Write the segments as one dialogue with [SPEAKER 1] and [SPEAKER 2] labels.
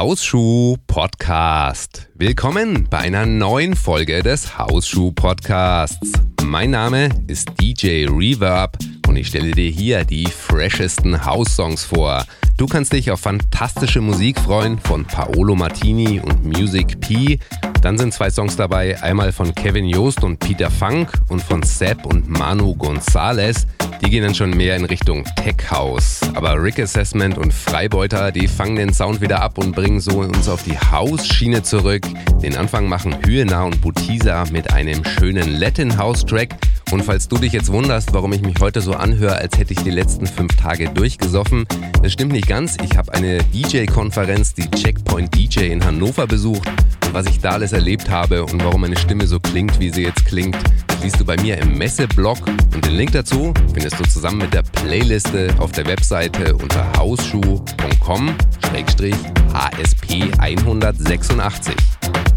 [SPEAKER 1] Hausschuh Podcast. Willkommen bei einer neuen Folge des Hausschuh Podcasts. Mein Name ist DJ Reverb und ich stelle dir hier die freshesten House-Songs vor. Du kannst dich auf fantastische Musik freuen von Paolo Martini und Music P. Dann sind zwei Songs dabei, einmal von Kevin Joost und Peter Funk und von Sepp und Manu Gonzalez. Die gehen dann schon mehr in Richtung Tech House. Aber Rick Assessment und Freibeuter, die fangen den Sound wieder ab und bringen so uns auf die House-Schiene zurück. Den Anfang machen Hüena und Butisa mit einem schönen Latin House Track. Und falls du dich jetzt wunderst, warum ich mich heute so anhöre, als hätte ich die letzten fünf Tage durchgesoffen, das stimmt nicht ganz. Ich habe eine DJ-Konferenz, die Checkpoint DJ in Hannover besucht. Und was ich da alles erlebt habe und warum meine Stimme so klingt, wie sie jetzt klingt, liest du bei mir im Messeblog. Und den Link dazu findest du zusammen mit der Playliste auf der Webseite unter
[SPEAKER 2] hausschuh.com-hsp186.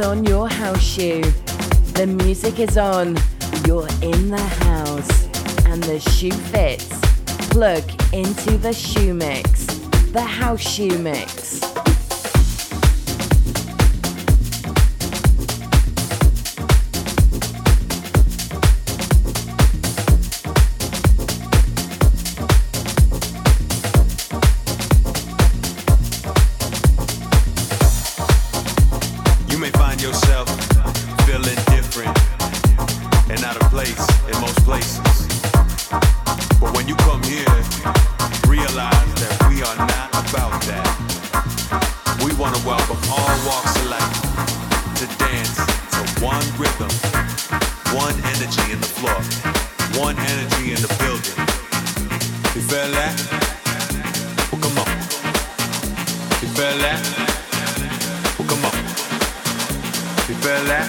[SPEAKER 2] on your house shoe. The music is on, you're in the house, and the shoe fits. Plug into the shoe mix, the house shoe mix.
[SPEAKER 3] You feel that?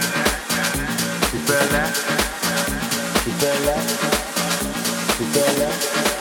[SPEAKER 3] You feel that? You feel that? tu peux l'être.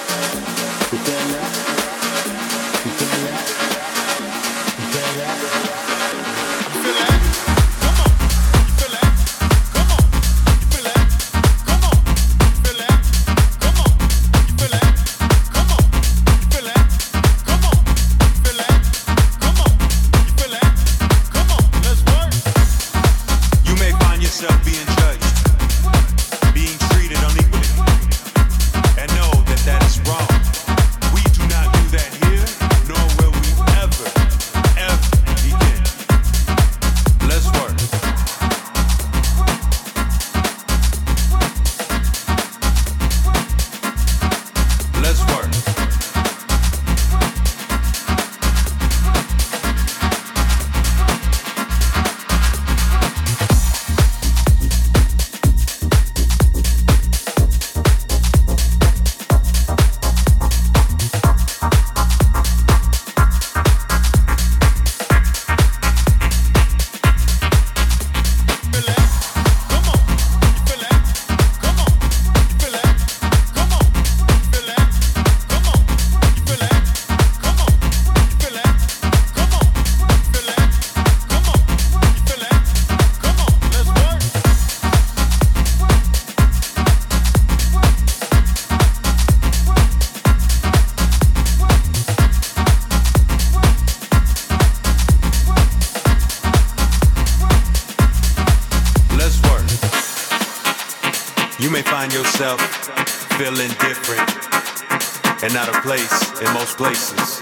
[SPEAKER 3] place in most places.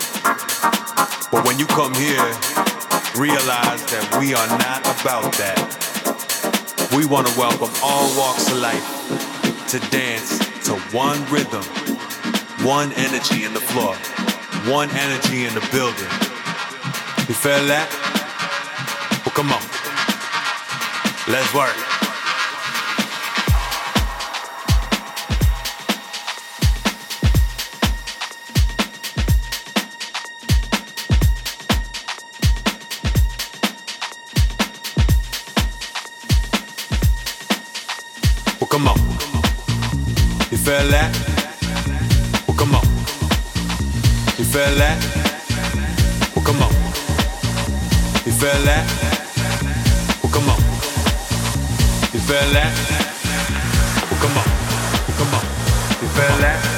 [SPEAKER 3] But when you come here, realize that we are not about that.
[SPEAKER 2] We want to welcome all walks of life to dance to one
[SPEAKER 4] rhythm, one energy
[SPEAKER 2] in the floor, one energy in the building. You feel that? Well, come on.
[SPEAKER 5] Let's work. Feel that? Well, come on. You feel that? Well, come on. You feel that?
[SPEAKER 4] Well, come on. You feel that? Well, come on. Come on. You feel that?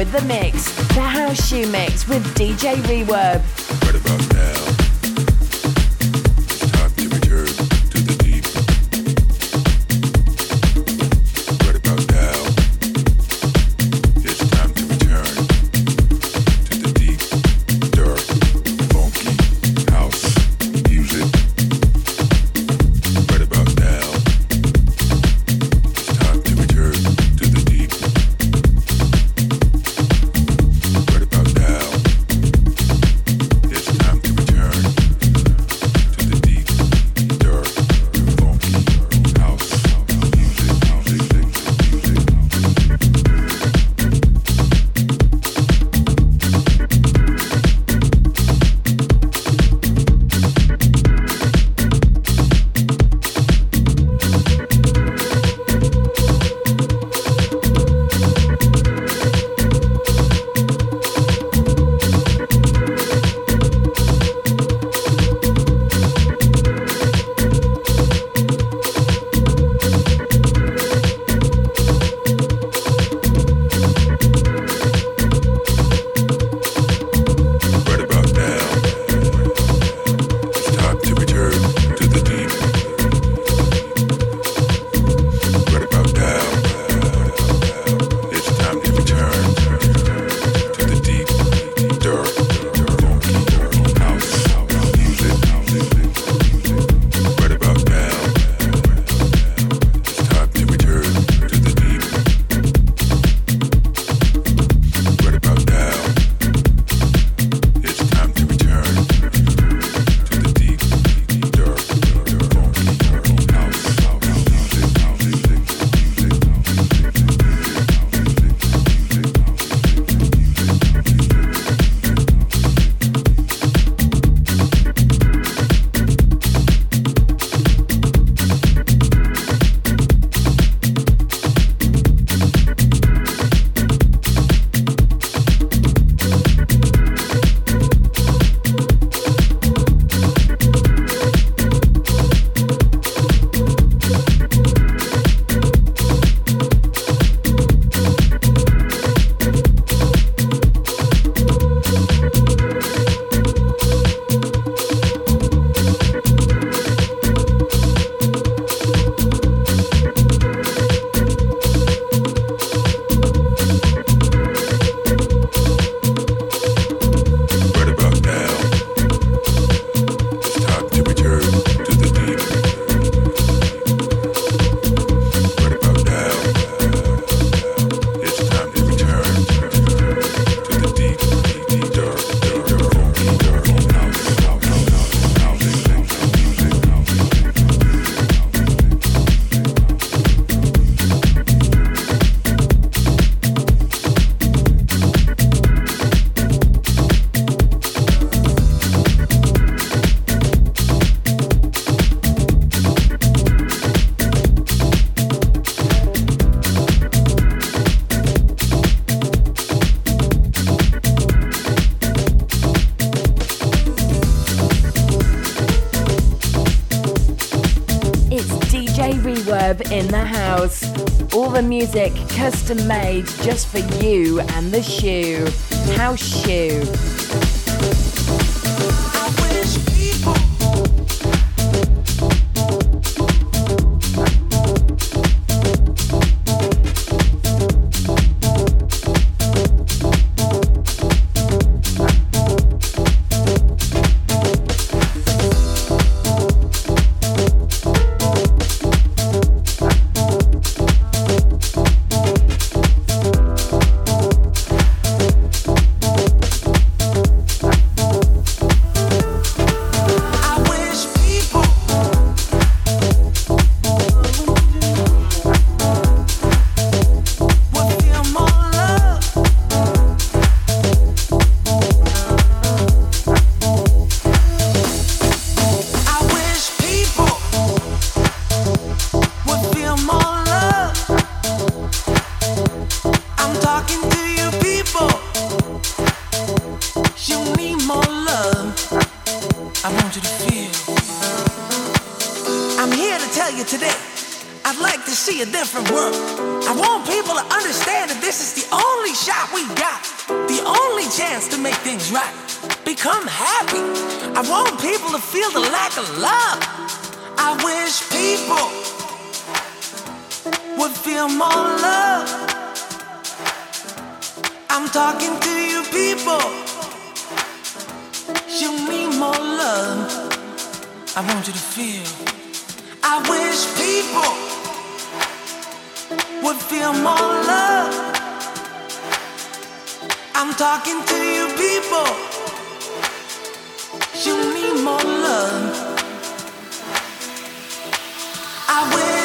[SPEAKER 4] With the mix. The House Shoe Mix with DJ Reverb. In the house. All the music custom made just for you and the shoe. House Shoe. I want you to feel. I wish people would feel more love. I'm talking to you, people. You need more love. I wish.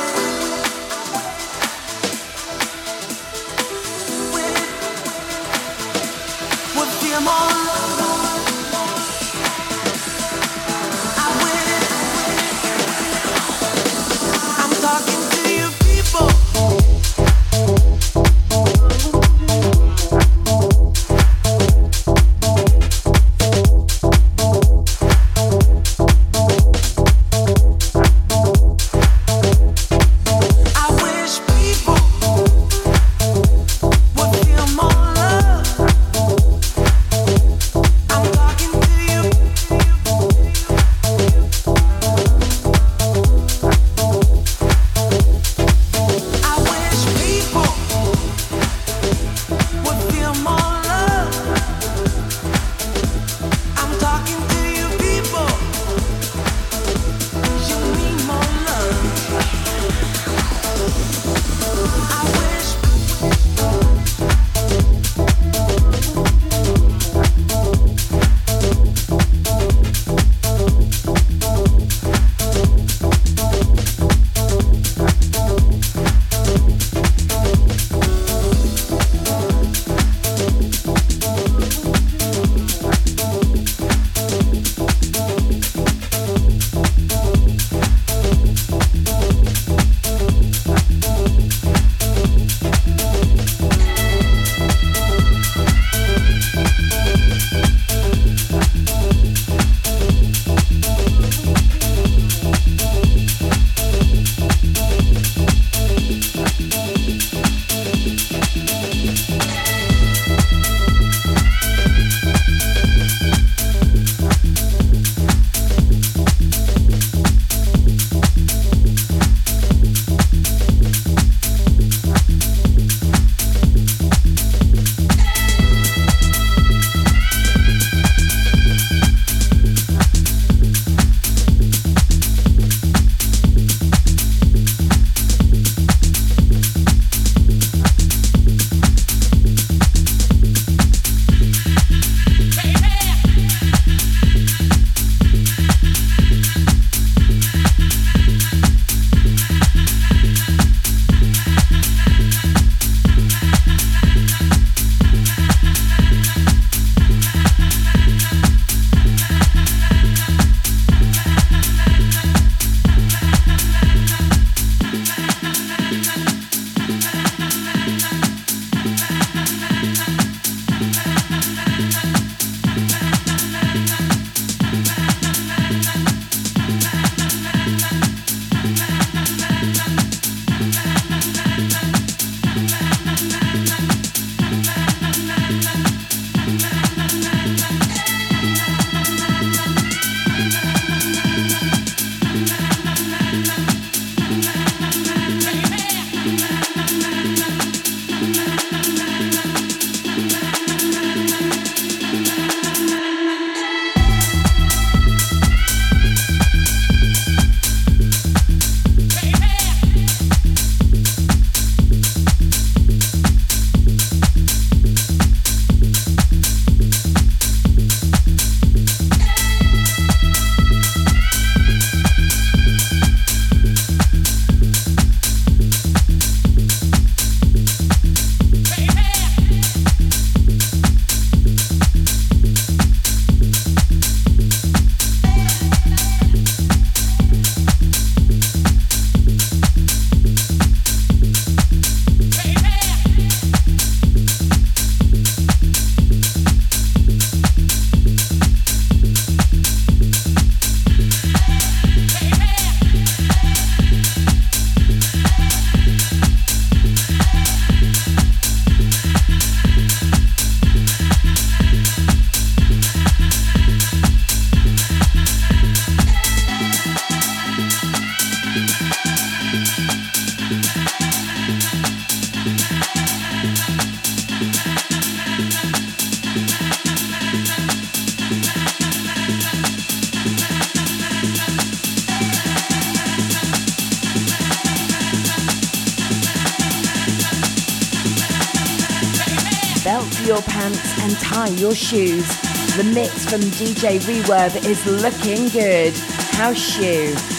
[SPEAKER 4] Pants and tie your shoes. The mix from DJ Reverb is looking good. House Shoe.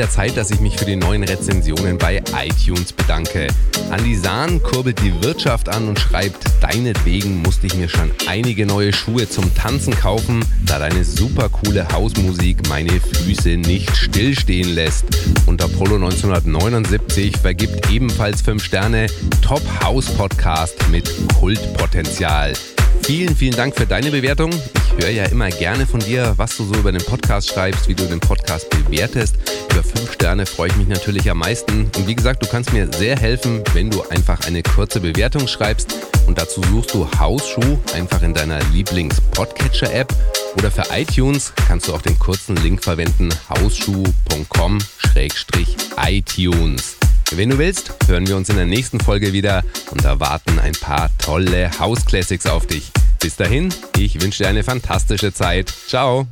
[SPEAKER 1] Wieder Zeit, dass ich mich für die neuen Rezensionen bei iTunes bedanke. Andi Sahn kurbelt die Wirtschaft an und schreibt, deinetwegen musste ich mir schon einige neue Schuhe zum Tanzen kaufen, da deine super coole Hausmusik meine Füße nicht stillstehen lässt. Und Apollo 1979 vergibt ebenfalls 5 Sterne Top House Podcast mit Kultpotenzial. Vielen, vielen Dank für deine Bewertung. Ich höre ja immer gerne von dir, was du so über den Podcast schreibst, wie du den Podcast bewertest. Über fünf Sterne freue ich mich natürlich am meisten. Und wie gesagt, du kannst mir sehr helfen, wenn du einfach eine kurze Bewertung schreibst. Und dazu suchst du Hausschuh einfach in deiner Lieblings-Podcatcher-App. Oder für iTunes kannst du auch den kurzen Link verwenden, hausschuh.com-iTunes. Wenn du willst, hören wir uns in der nächsten Folge wieder und erwarten ein paar tolle House Classics auf dich. Bis dahin, ich wünsche dir eine fantastische Zeit. Ciao.